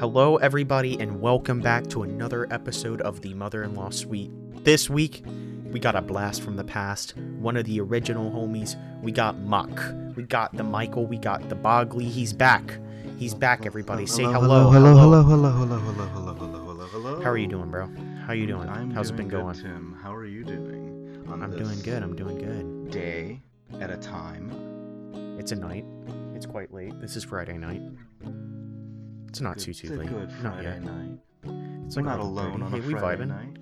Hello, everybody, and welcome back to another episode of the Mother in Law Suite. This week, we got a blast from the past. One of the original homies. We got Muck. We got the Michael. We got the Bogley. He's back. He's back, everybody. Say hello. Hello, hello, hello, hello, hello, hello, hello, hello, hello. How are you doing, bro? How are you doing? I'm How's it doing been good, going? Tim. How are you doing? On I'm doing good. I'm doing good. Day at a time. It's a night. It's quite late. This is Friday night. It's not too too late. Not yet. night. It's We're like not alone on a Hey, we Friday vibing. night.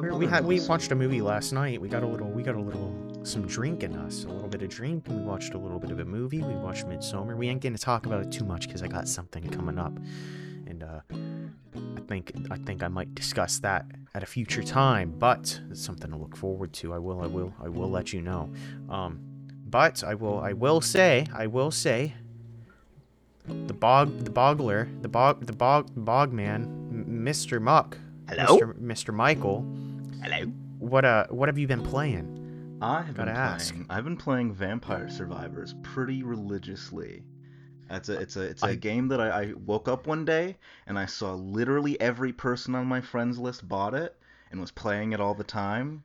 We're We're- had we watched a movie last night. We got a little we got a little some drink in us, a little bit of drink, and we watched a little bit of a movie. We watched Midsommar. We ain't gonna talk about it too much because I got something coming up, and uh, I think I think I might discuss that at a future time. But it's something to look forward to. I will I will I will let you know. Um, but I will I will say I will say. The bog, the bogler, the bog, the bog, bogman, M- Mr. Muck, Hello? Mr. Mr. Michael. Hello. What uh what have you been playing? I have been Gotta ask. playing. I've been playing Vampire Survivors pretty religiously. It's a it's a it's a I- game that I, I woke up one day and I saw literally every person on my friends list bought it and was playing it all the time.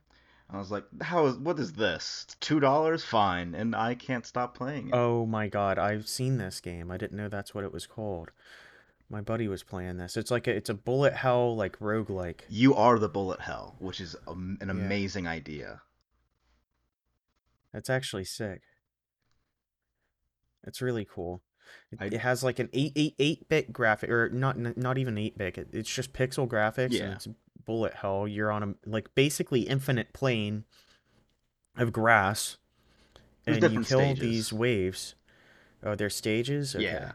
I was like, how is what is this? It's two dollars, fine, and I can't stop playing it. Oh my god, I've seen this game. I didn't know that's what it was called. My buddy was playing this. It's like a, it's a bullet hell like roguelike. You are the bullet hell, which is a, an amazing idea. That's actually sick. It's really cool. It, I- it has like an 8 8 8 bit graphic or not n- not even 8 bit. It, it's just pixel graphics and Yeah. it's bullet hell. You're on a like basically infinite plane of grass and you kill stages. these waves. Oh, there's stages? Okay. Yeah.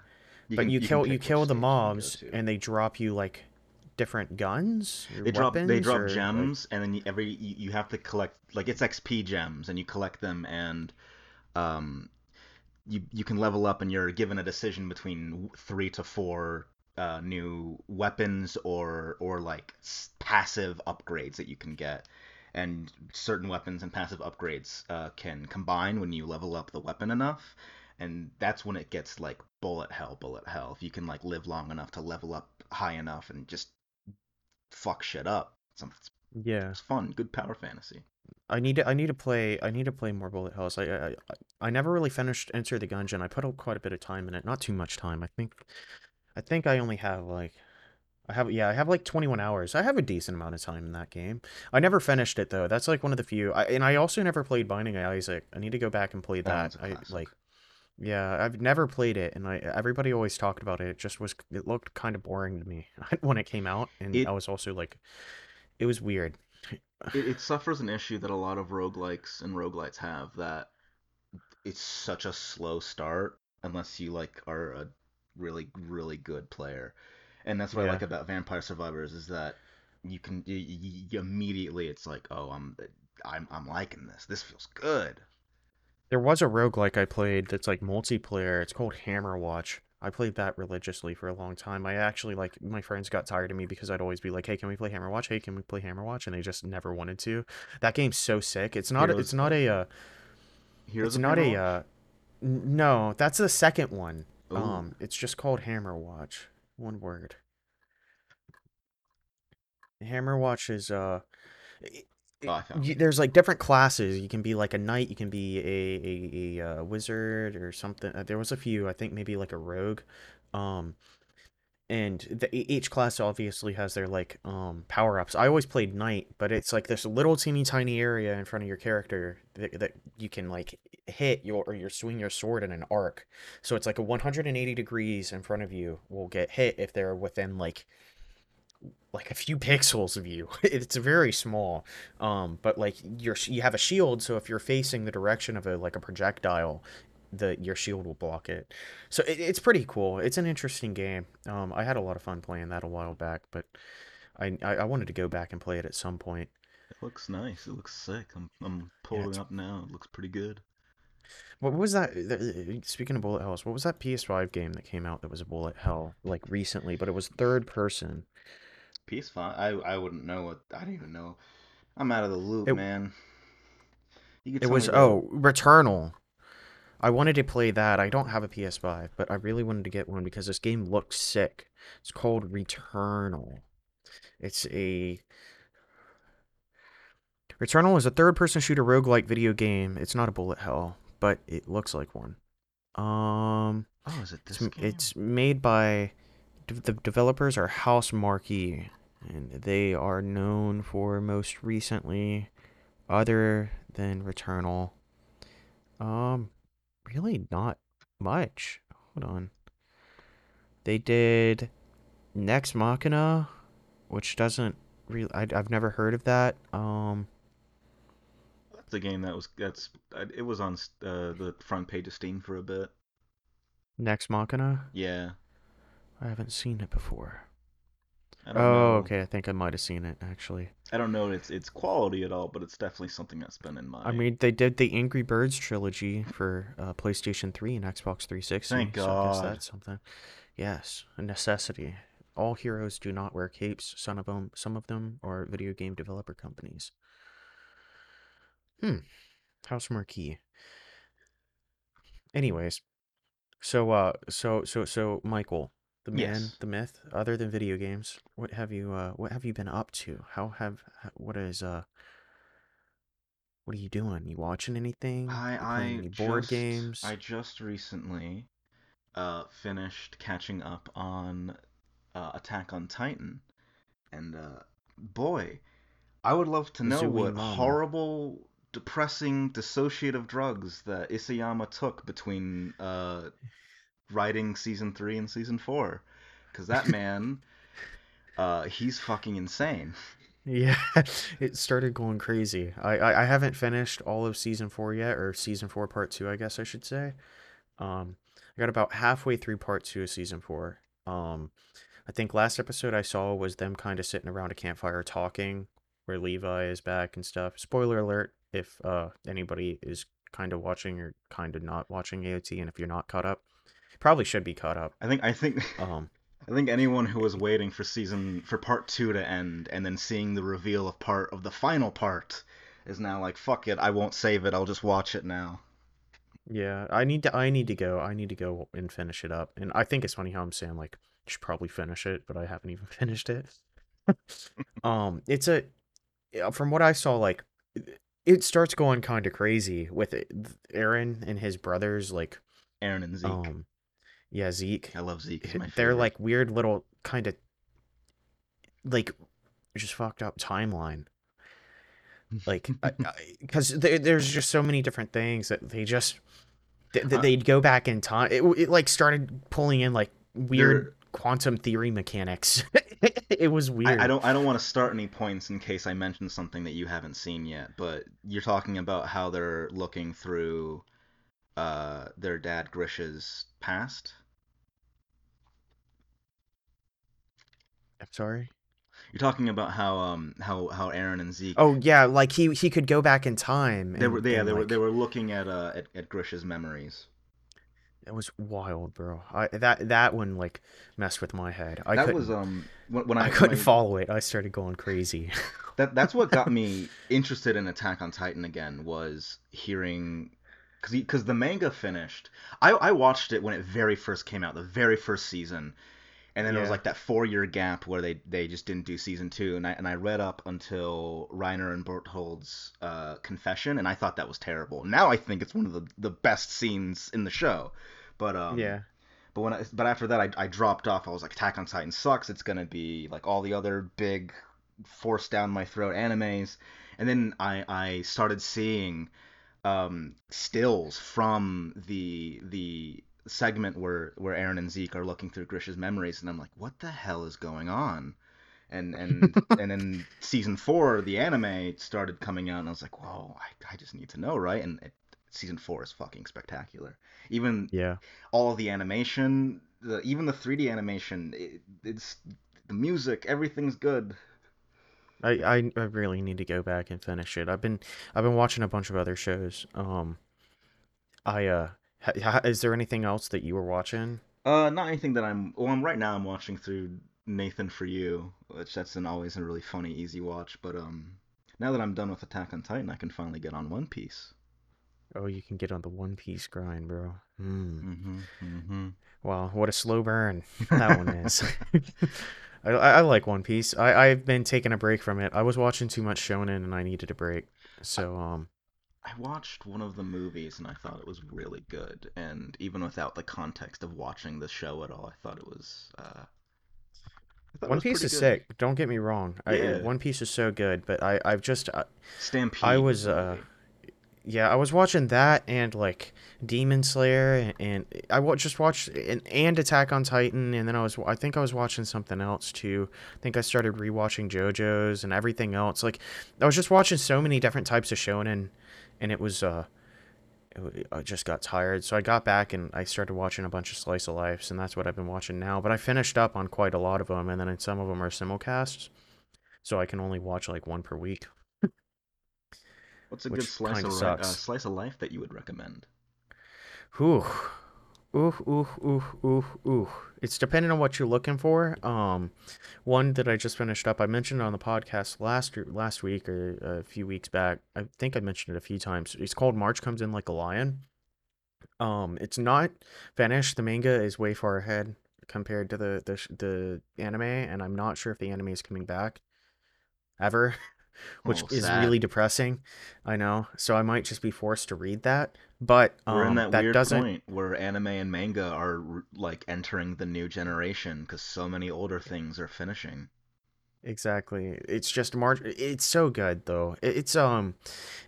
but can- you, kill you kill the you mobs and they drop you like different guns they drop they drop or, like- gems and then you, every you, you have to collect like it's xp gems and you collect them and um you you can level up and you're given a decision between three to four uh, new weapons or or like passive upgrades that you can get. And certain weapons and passive upgrades uh, can combine when you level up the weapon enough. And that's when it gets like bullet hell bullet hell. If you can like live long enough to level up high enough and just fuck shit up it's, yeah. it's fun good power fantasy. I need to i need to play i need to play more bullet hells. I i, I, I never really finished enter the gungeon. I put out quite a bit of time in it. Not too much time. I think i think i only have like I have yeah, I have like 21 hours. I have a decent amount of time in that game. I never finished it though. That's like one of the few. I, and I also never played Binding of Isaac. I need to go back and play oh, That that. a I like Yeah, I've never played it, and I everybody always talked about it. It just was it looked kind of boring to me when it came out, and It- I was also like, it was weird. it, it suffers an issue that a lot of roguelikes and roguelites have that it's such a slow start unless you like are a really really good player and that's what i like about vampire survivors is that you can you, you, immediately it's like oh i'm i'm i'm liking this this feels good There was a roguelike I played that's like multiplayer. It's called Hammerwatch. I played that religiously for a long time. I actually like my friends got tired of me because I'd always be like, "Hey, can we play Hammerwatch? Hey, can we play Hammerwatch?" And they just never wanted to. That game's so sick. It's not. Heroes it's not a. Uh, Heroes it's not a. Uh, no, that's the second one. Ooh. Um, it's just called Hammerwatch. One word. Hammerwatch is uh. Oh, you, there's like different classes. You can be like a knight. You can be a a, a, uh wizard or something. Uh, there was a few. I think maybe like a rogue. Um, and the, each class obviously has their like um power ups. I always played knight, but it's like this little teeny tiny area in front of your character that, that you can like hit your or you swing your sword in an arc. So it's like a 180 degrees in front of you will get hit if they're within like like a few pixels of you. It's very small. Um, but like you're you have a shield, so if you're facing the direction of a like a projectile, the your shield will block it. So it, it's pretty cool. It's an interesting game. Um, I had a lot of fun playing that a while back, but I I, I wanted to go back and play it at some point. it looks nice it looks sick i'm, I'm pulling it up now it looks pretty good What was that? Speaking of bullet hells, what was that PS5 game that came out that was a bullet hell like recently, but it was third person? PS5. I I wouldn't know what. I don't even know. I'm out of the loop, It- man. You could It was oh Returnal. I wanted to play that. I don't have a PS5, but I really wanted to get one because this game looks sick. It's called Returnal. It's a Returnal is a third-person shooter roguelike video game. It's not a bullet hell, but it looks like one. Um, Oh, is it this it's, game? it's made by the developers are Housemarque, and they are known for most recently, other than Returnal, um, really not much. Hold on. They did Nex Machina, which doesn't really. I, I've never heard of that. Um, That's a game that was that's uh, it was on uh, the front page of Steam for a bit. Nex Machina. Yeah. I haven't seen it before. I don't Oh, know. okay. I think I might have seen it actually. I don't know its its quality at all, but it's definitely something that's been in my. I mean, they did the Angry Birds trilogy for uh, PlayStation 3 and Xbox 360. Thank So I guess God. that's something. Yes, a necessity. All heroes do not wear capes. Some of them, some of them are video game developer companies. Hmm. Housemarque. Anyways, so uh, so so so Michael, the man, Yes. the myth. Other than video games, what have you uh, what have you been up to? How have what is uh, what are you doing? You watching anything? I I any board just games? I just recently uh finished catching up on uh, Attack on Titan, and uh, boy, I would love to know what horrible, depressing, dissociative drugs that Isayama took between uh writing season three and season four, because that man, uh, he's fucking insane. Yeah, it started going crazy. I, I I haven't finished all of season four yet, or season four part two, I guess I should say. Um, I got about halfway through part two of season four. Um, I think last episode I saw was them kind of sitting around a campfire talking, where Levi is back and stuff. Spoiler alert if uh anybody is kind of watching or kind of not watching AOT, and if you're not caught up, probably should be caught up. I think I think Um, I think anyone who was waiting for season for part two to end and then seeing the reveal of part of the final part is now like fuck it, I won't save it, I'll just watch it now. Yeah, I need to I need to go. I need to go and finish it up. And I think it's funny how I'm saying like I should probably finish it, but I haven't even finished it. um, it's a from what I saw like it- it starts going kind of crazy with it, Eren and his brothers like Eren and Zeke. um yeah, Zeke. I love Zeke. They're like weird little kind of like just fucked up timeline. Like because there's just so many different things that they just th- th- Uh, they'd go back in time. It, it like started pulling in like weird They're- quantum theory mechanics. it was weird. I, I don't I don't want to start any points in case I mention something that you haven't seen yet, but you're talking about how they're looking through uh their dad Grisha's past. I'm sorry. You're talking about how um how how Eren and Zeke Oh yeah, like he he could go back in time. they were and- yeah and, they were they were looking at uh at, at Grisha's memories. It was wild, bro. I that that one like messed with my head. I that couldn't. was um when, when I, I couldn't I- follow it. I started going crazy. that that's what got me interested in Attack on Titan again was hearing because the manga finished. I I watched it when it very first came out, the very first season, and then there was like that four year gap where they they just didn't do season two, and I and I read up until Reiner and Bertholdt's uh, confession, and I thought that was terrible. Now I think it's one of the the best scenes in the show, but um yeah. but when I, but after that, I, I dropped off. I was like, Attack on Titan sucks. It's gonna be like all the other big, forced down my throat animes. And then I I started seeing um, stills from the the segment where where Eren and Zeke are looking through Grisha's memories, and I'm like, what the hell is going on? And and and then season four, the anime started coming out, and I was like, whoa, I, I just need to know, right? And it, season four is fucking spectacular. Even Yeah. all the animation, the, even the 3D animation, it, it's the music, everything's good. I, I I really need to go back and finish it. I've been I've been watching a bunch of other shows. Um, I uh, ha, is there anything else that you were watching? Uh, not anything that I'm. Well, I'm right now. I'm watching through Nathan for You, which that's an always a really funny, easy watch. But um, now that I'm done with Attack on Titan, I can finally get on One Piece. Oh, you can get on the One Piece grind, bro. Hmm. Mm-hmm. Mm-hmm. Wow, what a slow burn that one is. I, I I like One Piece. I, I've been taking a break from it. I was watching too much shonen and I needed a break. So, um, I watched one of the movies and I thought it was really good. And even without the context of watching the show at all, I thought it was. Uh, I thought it One was Piece is good. sick. Don't get me wrong. I, Yeah, One Piece is so good, but I, I've just, I, I Stampede was was, uh. Yeah, I was watching that and like Demon Slayer and, and I just watched and, and Attack on Titan and then I was, I think I was watching something else too. I think I started rewatching JoJo's and everything else. Like, I was just watching so many different types of shonen and it was, uh, it w- I just got tired, so I got back and I started watching a bunch of Slice of Lives, and that's what I've been watching now. But I finished up on quite a lot of them, and then some of them are simulcasts, so I can only watch like one per week, What's a good slice of uh, slice of life that you would recommend? Whew. Ooh, ooh, ooh, ooh, ooh. It's depending on what you're looking for. Um, one that I just finished up, I mentioned on the podcast last last week or a few weeks back. I think I mentioned it a few times. It's called March Comes In Like a Lion. Um, it's not finished. The manga is way far ahead compared to the the the anime, and I'm not sure if the anime is coming back ever, which Oh, is really depressing. I know, so I might just be forced to read that. But We're in um, that that weird doesn't point where anime and manga are like entering the new generation because so many older things are finishing. exactly. It's just March. It's so good though. It's um,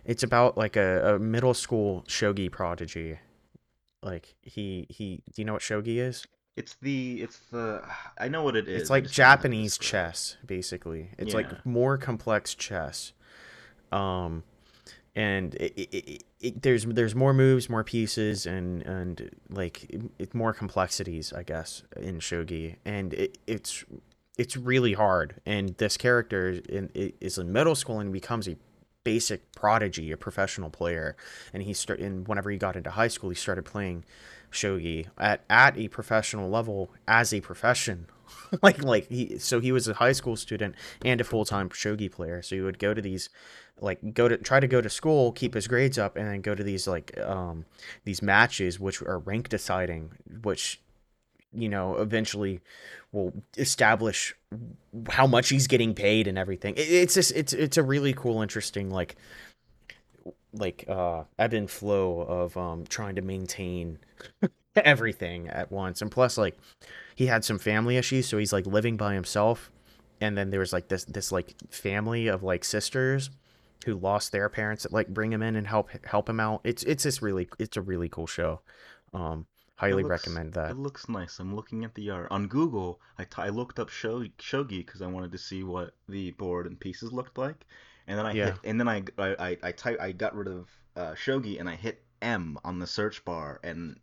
it's about like a, a middle school shogi prodigy. Like he he. Do you know what shogi is? It's the it's the I know what it is. It's like just don't know how to Japanese chess, basically. It's Yeah. like more complex chess. Um, and it, it, it, there's there's more moves, more pieces, and and like more complexities, I guess, in shogi. And it, it's it's really hard. And this character in, is in middle school and becomes a basic prodigy, a professional player. And he start and whenever he got into high school, he started playing shogi at at a professional level as a profession. like like he so he was a high school student and a full-time shogi player. So he would go to these like go to try to go to school, keep his grades up, and then go to these like um these matches which are rank deciding, which you know eventually will establish how much he's getting paid and everything. It, it's just it's it's a really cool, interesting like like uh ebb and flow of um trying to maintain everything at once. And plus like he had some family issues so he's like living by himself. And then there was like this this like family of like sisters who lost their parents that like bring him in and help help him out. It's it's just really it's a really cool show. Um highly looks recommend that. it looks nice. I'm looking at the art on Google. I, t- I looked up Sho- shogi because I wanted to see what the board and pieces looked like, and then I hit and then I I I I, type, I got rid of uh, shogi and I hit M on the search bar and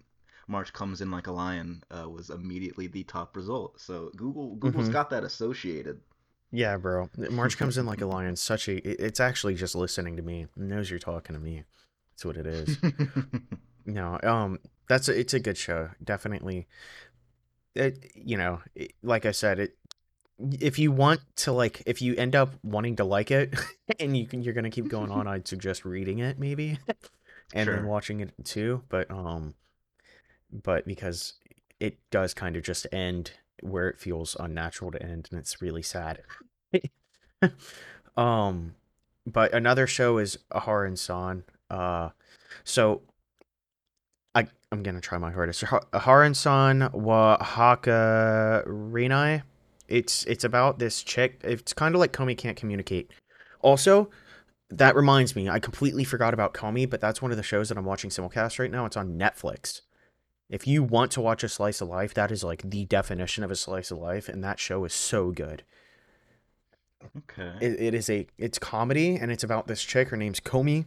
March comes in like a lion uh, was immediately the top result. So Google Google's hmm got that associated. yeah bro. March comes in like a lion. Such a it's actually just listening to me. It knows you're talking to me. That's what it is. No um that's a, it's a good show. Definitely. It you know it, like i said it if you want to like if you end up wanting to like it and you can you're gonna keep going on i'd suggest reading it maybe and then watching it too but um but because it does kind of just end where it feels unnatural to end and it's really sad um but another show is Aharen San uh so I I'm gonna try my hardest. Haran San wa Haka Rinai. It's it's about this chick. It's kind of like Komi can't communicate. Also, that reminds me, I completely forgot about Komi, but that's one of the shows that I'm watching simulcast right now. It's on Netflix. If you want to watch a slice of life, that is like the definition of a slice of life, and that show is so good. Okay. It, it is a it's comedy, and it's about this chick. Her name's Komi.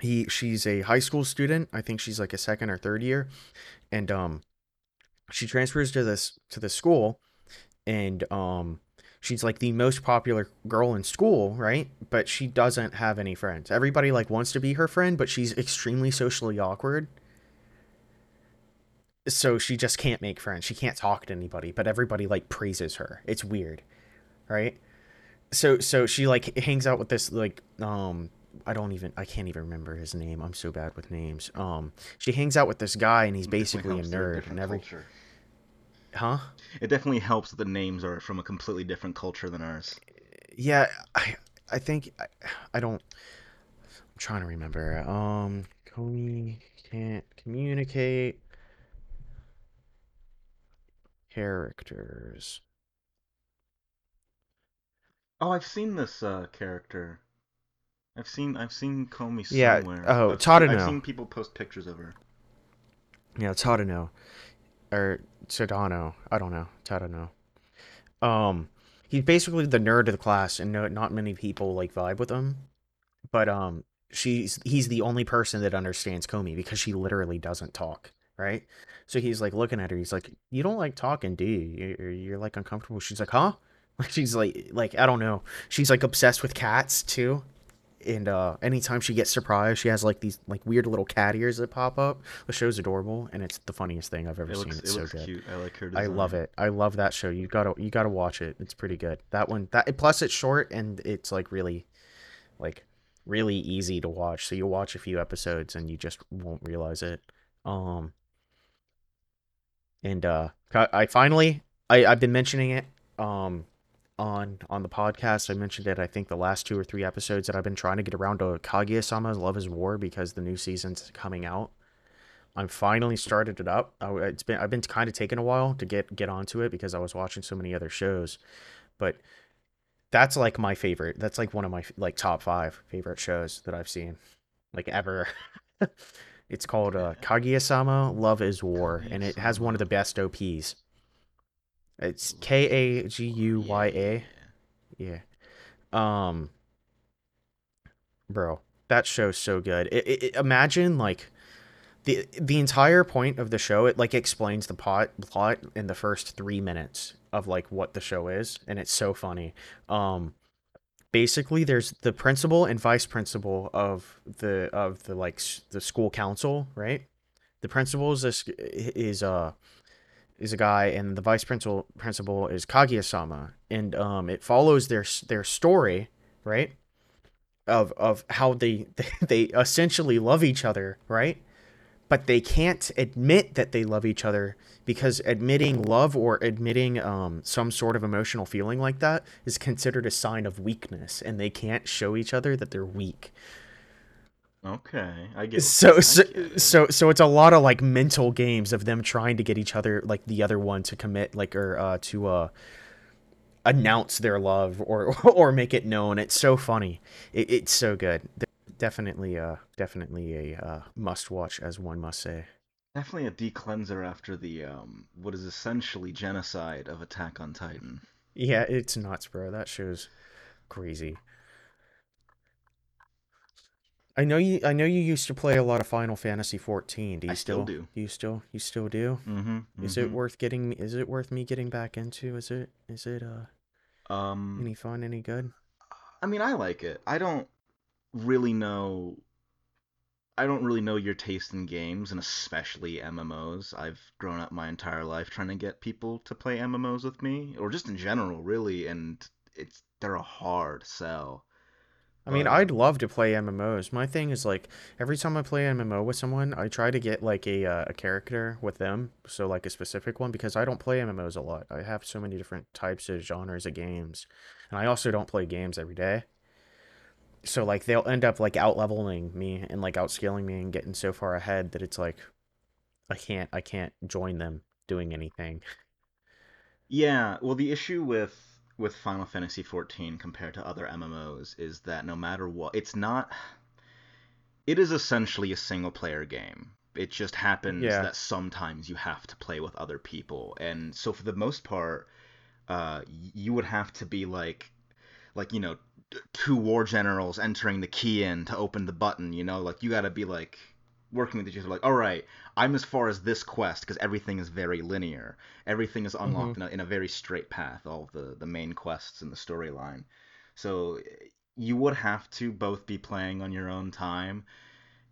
He she's a high school student. I think she's like a second or third year, and um she transfers to this to the school and um she's like the most popular girl in school right but she doesn't have any friends everybody like wants to be her friend but she's extremely socially awkward so she just can't make friends she can't talk to anybody but everybody like praises her it's weird right so so she like hangs out with this like um I don't even I can't even remember his name. I'm so bad with names. Um, she hangs out with this guy and he's basically a helps they're a nerd and every culture. Huh? It definitely helps that the names are from a completely different culture than ours. Yeah, I I think I, I don't. I'm trying to remember. Um, Komi can't communicate characters. Oh, I've seen this uh, character. I've seen I've seen Komi Yeah. somewhere. Oh, I've seen, I've seen people post pictures of her. Yeah, Tadano or Tadano. I don't know. Tadano. Um, he's basically the nerd of the class, and no, not many people like vibe with him. But um, she's he's the only person that understands Komi because she literally doesn't talk, right? So he's like looking at her. He's like, "You don't like talking, do you? You're, you're like uncomfortable." She's like, "Huh?" Like she's like like I don't know. She's like obsessed with cats too. And uh anytime she gets surprised, she has like these like weird little cat ears that pop up. The show's adorable, and it's the funniest thing I've ever It seen. looks It's it so looks good. cute. I like her I love it. I love that show. You gotta you gotta watch it. It's pretty good. That one that plus it's short and it's like really like really easy to watch. So you'll watch a few episodes and you just won't realize it. Um and uh I I finally I I've been mentioning it um on on the podcast. I mentioned it I think the last two or three episodes that I've been trying to get around to Kaguya-sama Love is War because the new season's coming out. I'm finally started it up. I, it's been I've been kind of taking a while to get get onto it because I was watching so many other shows, but that's like my favorite. That's like one of my like top five favorite shows that I've seen, like ever. it's called uh. Kaguya-sama: Love Is War, and it has one of the best OPs. It's K A G U Y A. Yeah. Um, bro, that show's so good. It, it, it- imagine like the the entire point of the show. It like explains the plot plot in the first three minutes of like what the show is, and it's so funny. Um, basically, there's the principal and vice principal of the of the like the school council, right? The principal is this is uh is a guy, and the vice principal principal is Kaguya-sama, and um, it follows their their story, right? Of of how they they essentially love each other, right? But they can't admit that they love each other because admitting love or admitting um, some sort of emotional feeling like that is considered a sign of weakness, and they can't show each other that they're weak. Okay, I get. So I so get so so it's a lot of like mental games of them trying to get each other like the other one to commit like or uh to uh announce their love or or make it known. It's so funny. It, it's so good. Definitely uh definitely a uh must watch as one must say. Definitely a de-cleanser after the um what is essentially genocide of Attack on Titan. Yeah, it's nuts, bro. That show's crazy. I know you I know you used to play a lot of Final Fantasy 14. Do I you still still do. you still you still do? Mm-hmm. Is it worth getting? Is it worth me getting back into? Is it? Is it uh Um, any fun? Any good? I mean, I like it. I don't really know. I don't really know your taste in games, and especially MMOs. I've grown up my entire life trying to get people to play MMOs with me, or just in general, really, and it's they're a hard sell. I mean, I'd love to play MMOs. My thing is like every time I play MMO with someone, I try to get like a uh, a character with them, so like a specific one because I don't play MMOs a lot. I have so many different types of genres of games, and I also don't play games every day. So like they'll end up like out leveling me and like outscaling me and getting so far ahead that it's like I can't I can't join them doing anything. Yeah, well, the issue with with Final Fantasy XIV compared to other MMOs is that no matter what, it's not. It is essentially a single player game. It just happens Yeah. that sometimes you have to play with other people, and so for the most part, uh, you would have to be like, like you know, two war generals entering the key in to open the button. You know, like you got to be like working with each other. Like, all right, I'm as far as this quest because everything is very linear. Everything is unlocked in a, in a very straight path. All of the the main quests in the storyline. So eh, you would have to both be playing on your own time,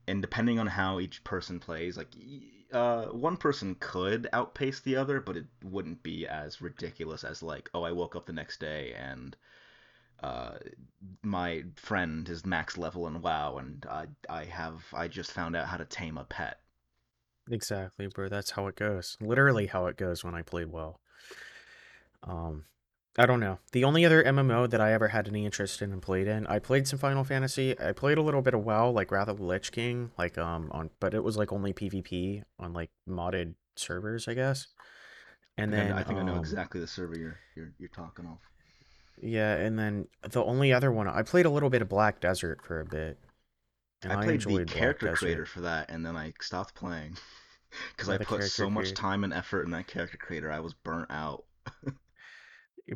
and depending on how each person plays, like y- uh, one person could outpace the other, but it wouldn't be as ridiculous as like, oh, I woke up the next day and uh, my friend is max level in WoW, and I I have I just found out how to tame a pet. Exactly, bro. That's how it goes. Literally how it goes when I played well. Um, I don't know. The only other MMO that I ever had any interest in and played in, I played some Final Fantasy. I played a little bit of WoW, like Wrath of the Lich King, like um on, but it was like only PvP on like modded servers, I guess. And then I, kn- I then think I know um exactly the server you're you're you're talking of. Yeah, and then the only other one I played a little bit of Black Desert for a bit, and I I played the enjoyed Black character creator Desert. for that, and then I stopped playing because I put so much creator. time and effort in that character creator. I was burnt out.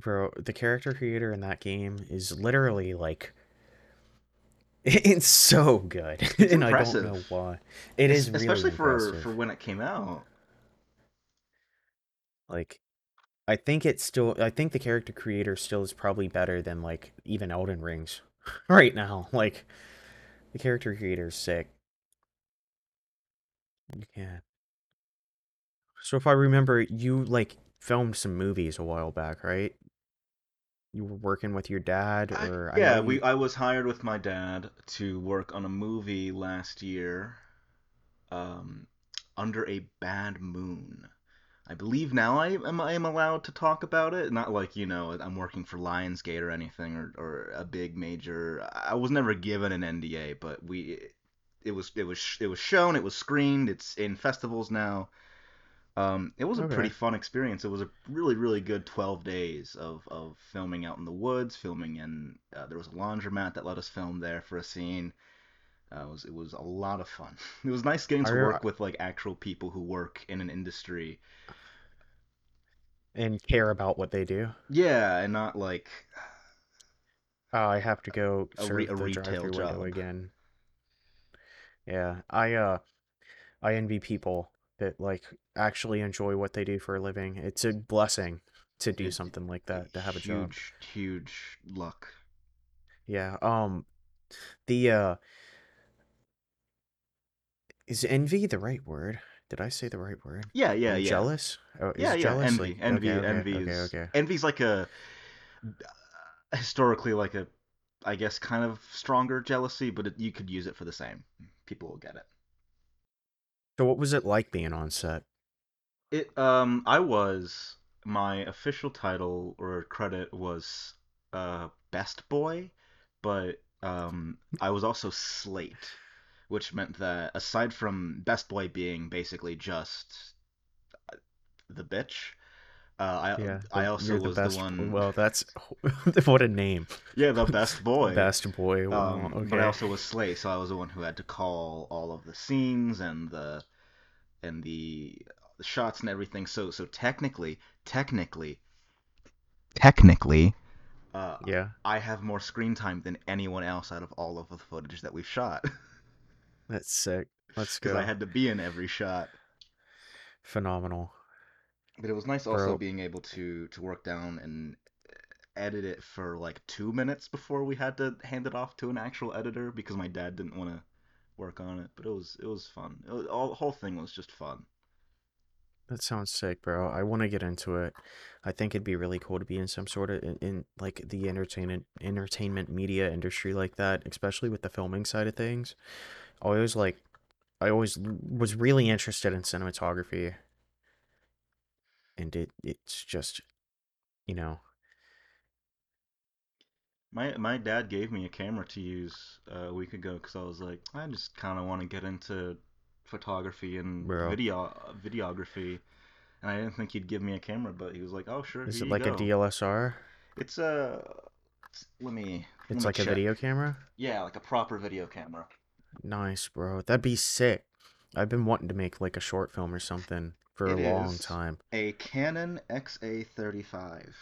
Bro, the character creator in that game is literally like it's so good, It's and I don't impressive, know why. It es- is really especially for for when it came out. Like I think it's still I think the character creator still is probably better than like even Elden Rings right now. Like the character creator is sick. Yeah. So if I remember, you like filmed some movies a while back, right? You were working with your dad, or I yeah, we. I was hired with my dad to work on a movie last year, um, under a bad moon. I believe now I am I am allowed to talk about it. Not like, you know, I'm working for Lionsgate or anything or, or a big major. I was never given an NDA, but we it was it was it was shown, it was screened, it's in festivals now. Um, it was a pretty fun experience. It was a really, really good 12 days of, of filming out in the woods, filming in, uh, there was a laundromat that let us film there for a scene. Uh, it was, it was a lot of fun. It was nice getting to re- work with like actual people who work in an industry. and care about what they do. Yeah, and not like Oh, I have to go a re- a the retail job. again. Yeah, I uh I envy people that like actually enjoy what they do for a living. It's a blessing to do something like that, to have a job. huge, huge luck. Yeah. Um the uh is envy the right word? Did I say the right word? Yeah, yeah, yeah. jealous? Oh, Yeah, is yeah. jealous like Envy, okay, envy, okay, envy okay, is okay. envy's like a historically like a I guess kind of stronger jealousy, but it, you could use it for the same. People will get it. So what was it like being on set? It um I was my official title or credit was uh best boy, but um I was also slate, which meant that aside from best boy being basically just the bitch, uh Yeah, I I also the was the one Well, that's what a name. yeah, the best boy. Best boy. Wow. Um, but I also was Slay, so I was the one who had to call all of the scenes and the and the the shots and everything. So so technically, technically, technically, uh, Yeah, I have more screen time than anyone else out of all of the footage that we've shot that's sick. Let's because I had to be in every shot. Phenomenal, But it was nice also bro. being able to to work down and uh, edit it for like two minutes before we had to hand it off to an actual editor because my dad didn't want to work on it. But it was it was fun. It was, all the whole thing was just fun. That sounds sick, bro. I want to get into it. I think it'd be really cool to be in some sort of in, in like the entertainment entertainment media industry like that, especially with the filming side of things. I always like I always was really interested in cinematography, and it it's just, you know, My my dad gave me a camera to use uh, a week ago because I was like, I just kind of want to get into photography and bro. video videography, and I didn't think he'd give me a camera, but he was like, oh sure, Is it like a go. DLSR? It's a let me let It's me like a video camera? Yeah, like a proper video camera. Nice, bro. That'd be sick. I've been wanting to make like a short film or something for a long is time. a Canon XA35.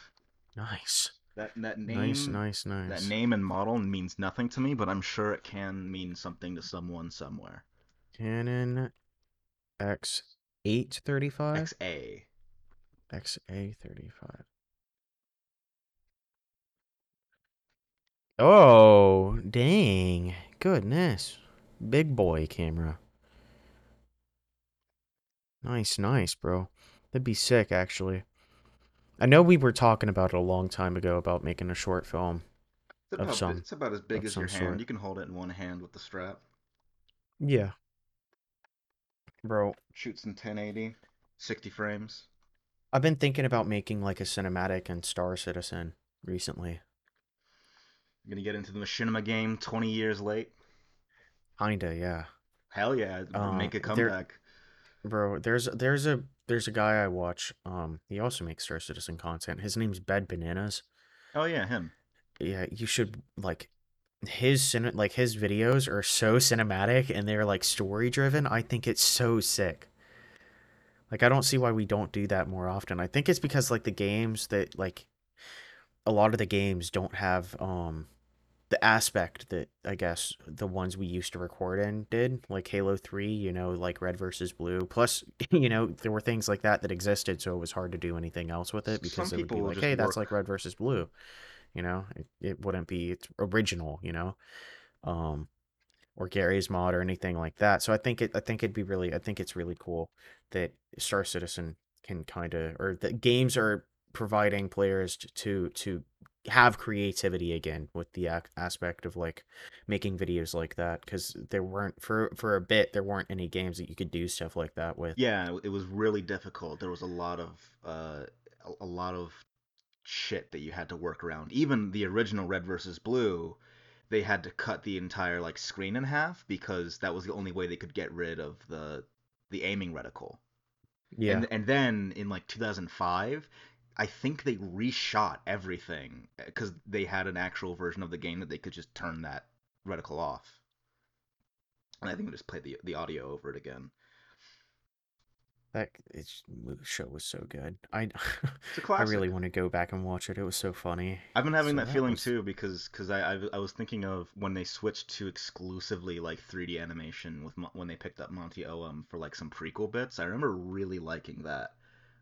Nice. That that Nice, name nice, that nice. name and model means nothing to me, but I'm sure it can mean something to someone somewhere. Canon X835? XA. XA35. Oh, dang. Goodness. Big boy camera. Nice, nice, bro. That'd be sick, actually. I know we were talking about it a long time ago about making a short film. It's of about, some it's about as big as your hand. sort. You can hold it in one hand with the strap. Yeah, bro. Shoots in 1080, 60 frames. I've been thinking about making like a cinematic and Star Citizen recently. I'm gonna get into the machinima game 20 years late. Kinda, yeah. Hell yeah, Uh, make a there, comeback. bro. There's there's a there's a guy I watch. Um, he also makes Star Citizen content. His name's Bed Bananas. Oh yeah, him. Yeah, you should like his cine like his videos are so cinematic and they're like story driven. I think it's so sick. Like I don't see why we don't do that more often. I think it's because like the games that like a lot of the games don't have um the aspect that I guess the ones we used to record in did, like Halo 3, you know, like Red versus Blue. Plus, you know, there were things like that that existed, so it was hard to do anything else with it S- Some because it would be like, hey, that's like Red versus Blue. You know, it, it wouldn't be original, you know, um, or Garry's mod or anything like that. So I think it, I think it'd be really, I think it's really cool that Star Citizen can kind of, or that games are providing players to to have creativity again with the ac- aspect of like making videos like that because there weren't for for a bit there weren't any games that you could do stuff like that with. Yeah, it was really difficult. There was a lot of uh, a lot of shit that you had to work around. Even the original Red versus Blue, they had to cut the entire like screen in half because that was the only way they could get rid of the the aiming reticle. Yeah, And and then in like 2005, I think they reshot everything eh, because they had an actual version of the game that they could just turn that reticle off. And I think we just played the the audio over it again. That it's, show was so good. I It's a I really want to go back and watch it. It was so funny. I've been having So that that feeling was too because because I, I I was thinking of when they switched to exclusively like 3D animation with when they picked up Monty Oum for like some prequel bits. I remember really liking that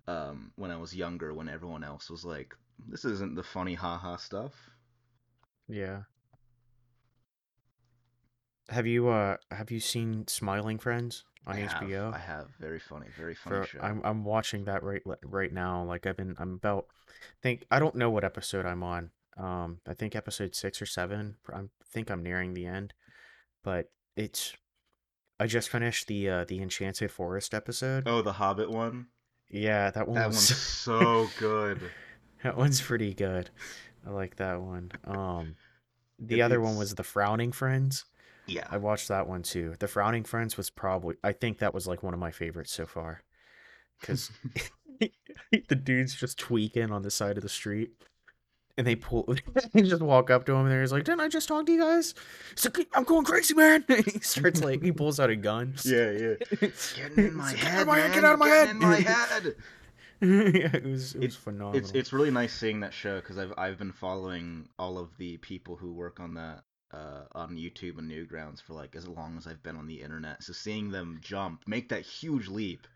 um, when I was younger when everyone else was like, this isn't the funny haha stuff. yeah. Have you uh have you seen Smiling Friends I on have HBO? I have very funny very funny For show. I'm I'm watching that right right now. Like I've been I'm about think I don't know what episode I'm on. Um I think episode 6 or 7. I think I'm nearing the end, but it's I just finished the uh the Enchanted Forest episode. Oh, the Hobbit one. Yeah, that one That was one's so good. that one's pretty good. I like that one. Um the It, other one was The Frowning Friends. Yeah. I watched that one too. The Frowning Friends was probably I think that was like one of my favorites so far cuz the dude's just tweaking on the side of the street and they pull they just walk up to him and he's like, "Didn't I just talk to you guys?" He's like, "I'm going crazy, man." he starts like he pulls out a gun. yeah, yeah. Getting in my like, head, Get out of my head! Get out of my head! in my head. yeah, it was it was It, it's phenomenal. it's really nice seeing that show because I've I've been following all of the people who work on that uh, on YouTube and Newgrounds for like as long as I've been on the internet. So seeing them jump, make that huge leap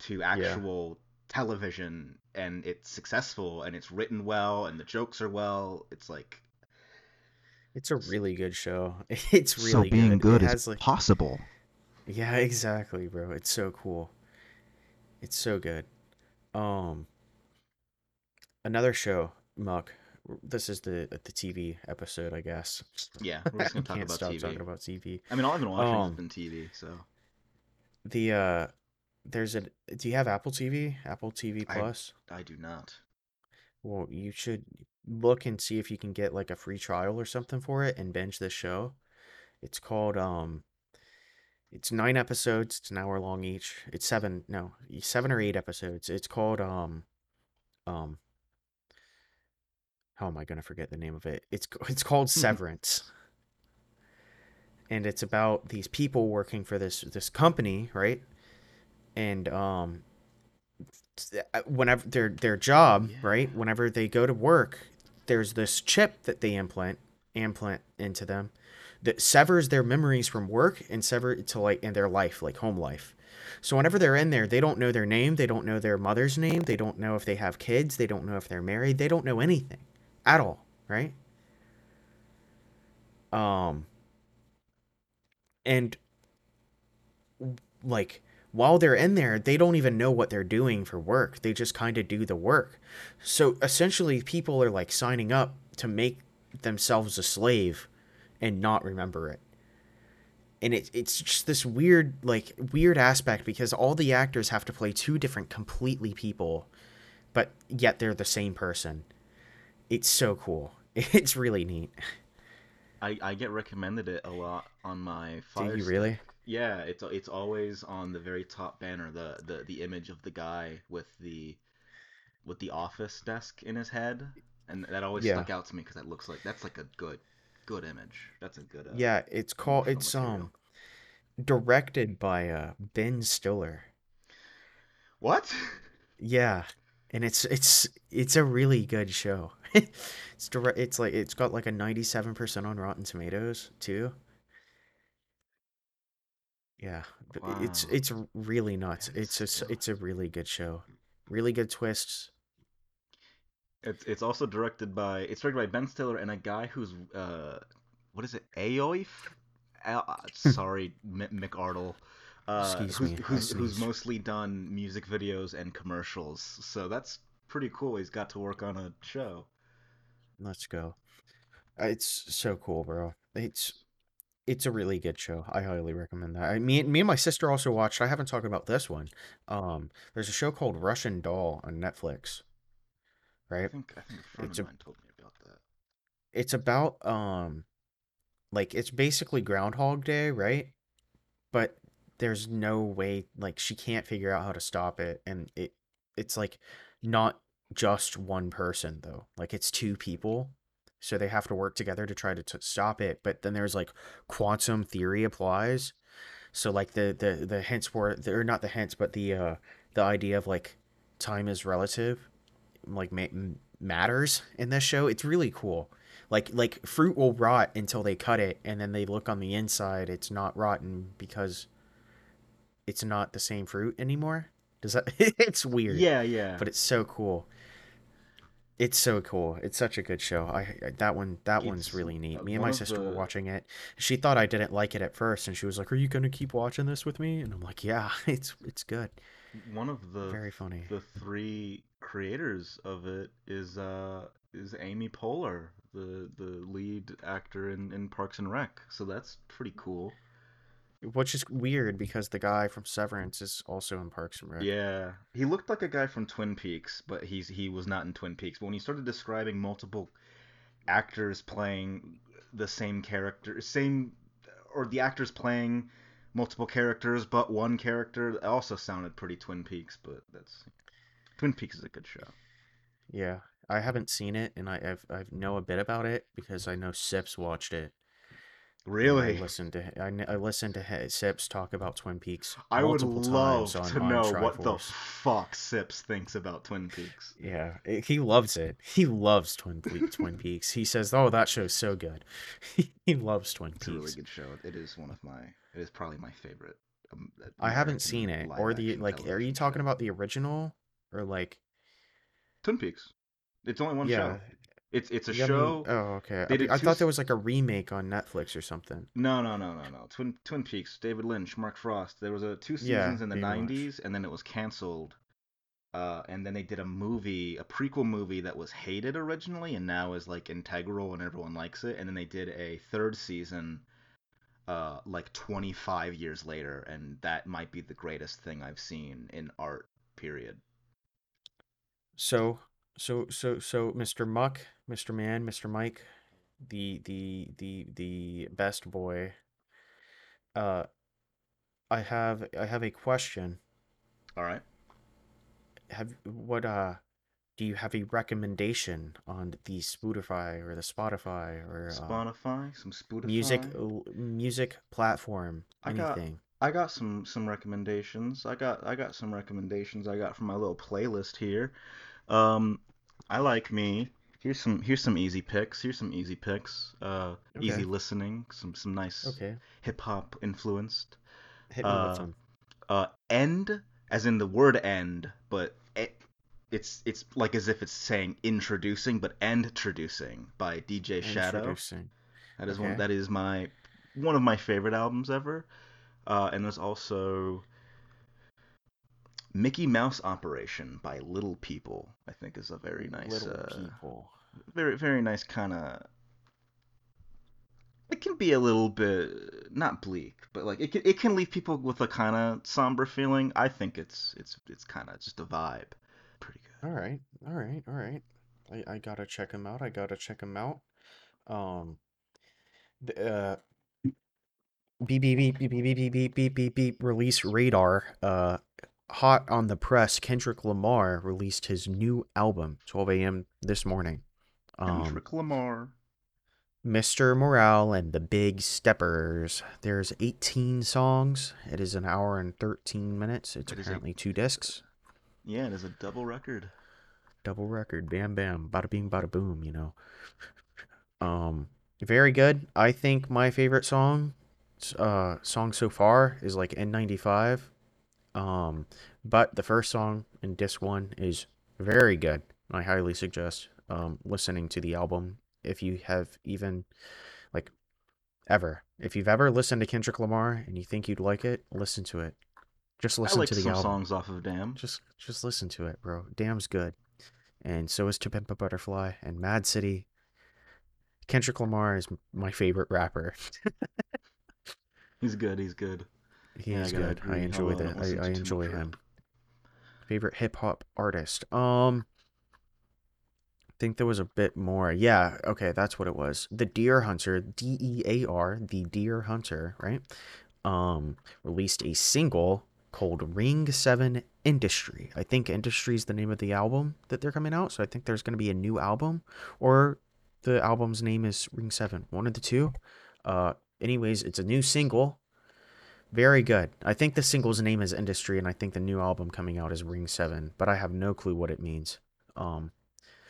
to Yeah. actual television, and it's successful and it's written well and the jokes are well. It's like It's a really good show. It's really So being good. good It is like possible. yeah, exactly, bro. It's so cool. It's so good. Um, another show, Muck. This is the the TV episode, I guess. yeah, we're just gonna talk can't about stop TV. talking about TV. I mean, all I've been watching has Um, been TV. So the uh, there's a. Do you have Apple TV? Apple TV I Plus? I do not. Well, you should look and see if you can get like a free trial or something for it and binge this show. It's called um it's nine episodes, it's an hour long each. It's seven no, seven or eight episodes. It's called um um how am I gonna forget the name of it? It's it's called Severance. And it's about these people working for this this company, right? And um uh, whenever their their job, right? Whenever they go to work, there's this chip that they implant implant into them that severs their memories from work and sever it to like in their life, like home life. So whenever they're in there, they don't know their name, they don't know their mother's name, they don't know if they have kids, they don't know if they're married, they don't know anything at all, right? Um and like while they're in there, they don't even know what they're doing for work. They just kind of do the work. So essentially, people are like signing up to make themselves a slave and not remember it. And it, it's just this weird like weird aspect because all the actors have to play two different completely people, but yet they're the same person. It's so cool. It's really neat. I, I get recommended it a lot on my Do Fire you Stick. really? Yeah, it's it's always on the very top banner, the, the the image of the guy with the with the office desk in his head, and that always Yeah. stuck out to me because that looks like that's like a good good image. That's a good uh, Yeah, it's called it's material. um directed by uh Ben Stiller. What? Yeah, and it's it's it's a really good show. It's direct. It's like it's got like a ninety-seven percent on Rotten Tomatoes too. Yeah, i- it's it's really nuts. It's a it's a really good show. Really good twists. It's it's also directed by it's directed by Ben Stiller and a guy who's uh what is it Aoife? Uh, sorry, M- McArdle. Uh, Excuse who's, who's, who's mostly done music videos and commercials. So that's pretty cool. He's got to work on a show. Let's go. Uh, It's so cool, bro. It's it's a really good show. I highly recommend that. I me me and my sister also watched. I haven't talked about this one. Um, there's a show called Russian Doll on Netflix, I right? think I think a friend It's of a mine told me about that. it's about um like it's basically Groundhog Day, right? But there's no way like she can't figure out how to stop it and it it's like not just one person though. Like it's two people. So they have to work together to try to t- stop it, but then there's like quantum theory applies. So like the the the hints for or not the hints, but the uh the idea of like time is relative like ma- matters in this show. It's really cool. Like like fruit will rot until they cut it, and then they look on the inside. It's not rotten because it's not the same fruit anymore. Does that? it's weird, Yeah, yeah. but it's so cool. It's so cool. It's such a good show. I I- that one that one's really neat. uh, Me and my sister were watching it. She thought I didn't like it at first, and she was like, "Are you gonna keep watching this with me?" And I'm like, "Yeah, it's it's good. one of the Very funny." the three creators of it is uh is Amy Poehler, the the lead actor in, in Parks and Rec. So that's pretty cool. Which is weird because the guy from Severance is also in Parks and Rec. Yeah, he looked like a guy from Twin Peaks, but he's he was not in Twin Peaks. But when he started describing multiple actors playing the same character, same or the actors playing multiple characters but one character, it also sounded pretty Twin Peaks. But that's Twin Peaks is a good show. Yeah, I haven't seen it, and I I've, I know a bit about it because I know Sips watched it, and I Really, listened to I, I listened to Sips talk about Twin Peaks I would love times on to know what the fuck Sips thinks about Twin Peaks. Yeah, it- he loves it. He loves Twin Peaks. Twin Peaks. He says, "Oh, that show's so good." he loves Twin Peaks. It's a really good show. It is one of my. It is probably my favorite. Um, I haven't seen it, or the like. Are you talking show. about the original, or like? Twin Peaks? It's only one Yeah, show. It's it's a you haven't- show. Oh, okay. I, did I thought there was like a remake on Netflix or something. No, no, no, no, no. Twin Twin Peaks. David Lynch, Mark Frost. There was a two Yeah, seasons in the David Lynch. '90s, and then it was canceled. Uh, and then they did a movie, a prequel movie that was hated originally, and now is like integral and everyone likes it. And then they did a third season, uh, like 25 years later, and that might be the greatest thing I've seen in art. Period. So, so, so, so, Mr. Muk, Mr. Man, Mr. Mike, the the the the best boy. Uh, I have I have a question. All right. Have what uh, do you have a recommendation on the Spotify or the Spotify or uh, Spotify, some Spotify. music music platform, I got anything? I got some some recommendations. I got I got some recommendations I got from my little playlist here. Um, I like me. Here's some here's some easy picks. Here's some easy picks. Uh, easy listening. Some some nice okay. hip hop influenced. Hit me with Uh, some. uh, end as in the word end, but it, it's it's like as if it's saying introducing, but end introducing by DJ Shadow. Introducing. That is one. That is my one of my favorite albums ever. Uh, and there's also Mickey Mouse Operation by Little People. I think is a very nice, Little uh, people. very very nice kind of it can be a little bit not bleak, but like it can it can leave people with a kind of somber feeling. I think it's it's it's kind of just a vibe. Pretty good. All right, all right, all right. I, I gotta check him out. I gotta check him out. Um, the, uh, beep beep beep beep beep beep beep beep beep beep. Release radar. Uh, hot on the press. Kendrick Lamar released his new album 12 a.m. this morning. Um, Kendrick Lamar. Mr. Morale and the Big Steppers. There's 18 songs. It is an hour and 13 minutes. It's It is a- apparently two discs. Yeah, it is a double record. double record bam bam bada bing bada boom you know um very good i think my favorite song uh song so far is like n95 um but the first song in disc one is very good i highly suggest um listening to the album if you have even like ever if you've ever listened to kendrick lamar and you think you'd like it listen to it just listen I like to the album songs off of Damn. just just listen to it, bro. Damn's good. And so is To Pimp a Butterfly and Mad City. Kendrick Lamar is my favorite rapper. He's good. He's good. He Yeah, is gotta good. I enjoy that. I, I enjoy him. Favorite hip hop artist. Um I think there was a bit more. Yeah, okay, that's what it was. The Dear Hunter, D E A R, the Dear Hunter, right? Um released a single called Ring 7 Industry. I think Industry is the name of the album that they're coming out, so I think there's going to be a new album or the album's name is Ring 7. One of the two. Uh anyways, it's a new single. Very good. I think the single's name is Industry and I think the new album coming out is Ring 7, but I have no clue what it means. Um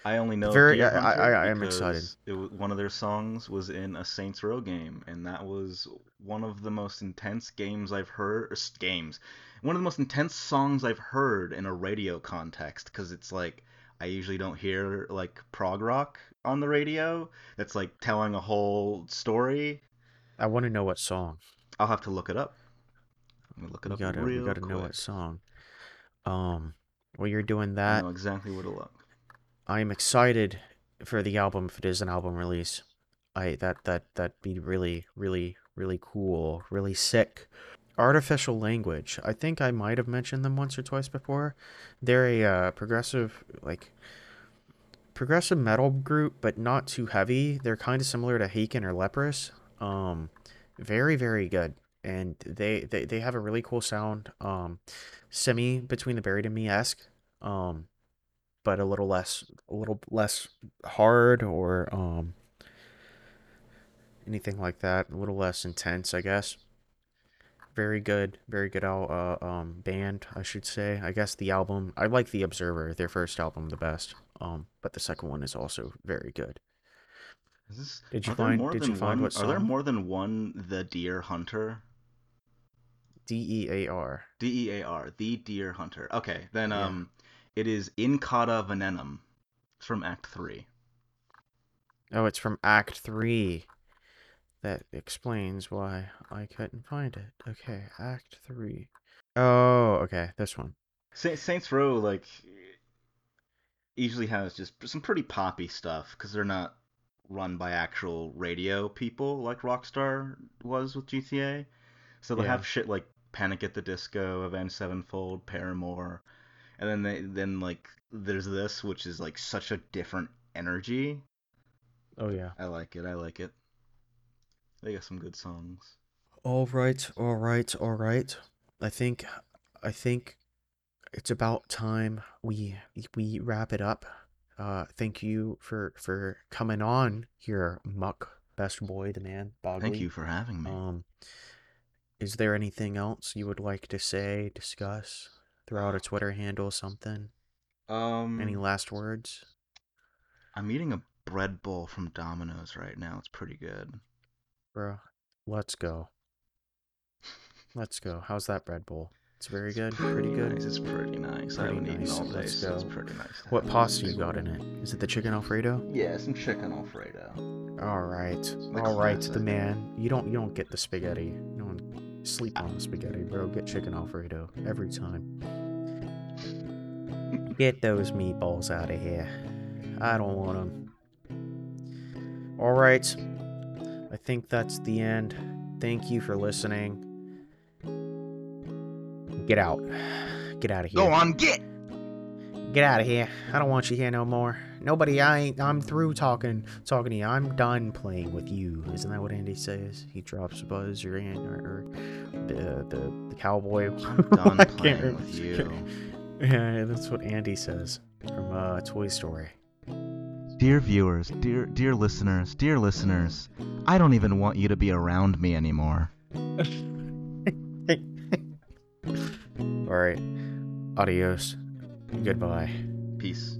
I only know Very- Dear I- I- I am excited. It one of their songs was in a Saints Row game, and that was one of the most intense games I've heard. Or games, one of the most intense songs I've heard in a radio context, because it's like I usually don't hear like prog rock on the radio. That's like telling a whole story. I want to know what song. I'll have to look it up. Let me look it We up gotta real we gotta quick. know what song. Um while you're doing I that, know exactly where to look. I am excited for the album if it is an album release. I that that that'd be really really really cool, really sick. Artificial Language. I think I might have mentioned them once or twice before. They're a uh, progressive like progressive metal group, but not too heavy. They're kind of similar to Haken or Leprous. Um, very very good, and they they they have a really cool sound. Um, semi between the Buried and Me esque. Um, but a little less a little less hard or um anything like that a little less intense i guess very good very good uh, um band i should say i guess the album i like the observer their first album the best um but the second one is also very good Is this, Did you find- did you find one, what Are there more than one The Dear Hunter? D-e-a-r D E A R, the Dear Hunter. Okay, then Yeah. um, it is In Cauda Venenum It's from Act Three. oh it's from act 3 that explains why i couldn't find it okay act 3 oh okay this one Saints Row like usually has just some pretty poppy stuff because they're not run by actual radio people like Rockstar was with GTA. So they'll Yeah. have shit like Panic at the Disco, Avenged Sevenfold, Paramore, and then they then like there's this which is like such a different energy. oh yeah I like it. I like it. They got some good songs. All right, all right, all right. I think I think it's about time we we wrap it up. Uh thank you for for coming on here, Muk, best boy, the man, Bogley. Thank you for having me. Um is there anything else you would like to say, discuss, throw out a Twitter handle, something? Um, Any last words? I'm eating a bread bowl from Domino's right now. It's pretty good. Bro, let's go. Let's go. How's that bread bowl? It's very good. It's Pretty good. Nice. It's pretty nice. I Pretty haven't eaten nice. all day, Let's so it's pretty nice. What pasta you got in it? Is it the chicken alfredo? Yeah, some chicken alfredo. All right, all right, the man. You don't you don't get the spaghetti. Sleep on the spaghetti, bro. Get chicken alfredo every time. Get those meatballs out of here. I don't want them. All right, I think that's the end. Thank you for listening. Get out. Get out of here. Go on, get. Get out of here. I don't want you here no more. Nobody, I ain't, I'm through talking, talking to you. I'm done playing with you. Isn't that what Andy says? He drops Buzz or, An- or, or the, the, the cowboy. I'm done I can't playing with you. Yeah, that's what Andy says from uh, Toy Story. Dear viewers, dear dear listeners, dear listeners, I don't even want you to be around me anymore. All right. Adios. Goodbye. Peace.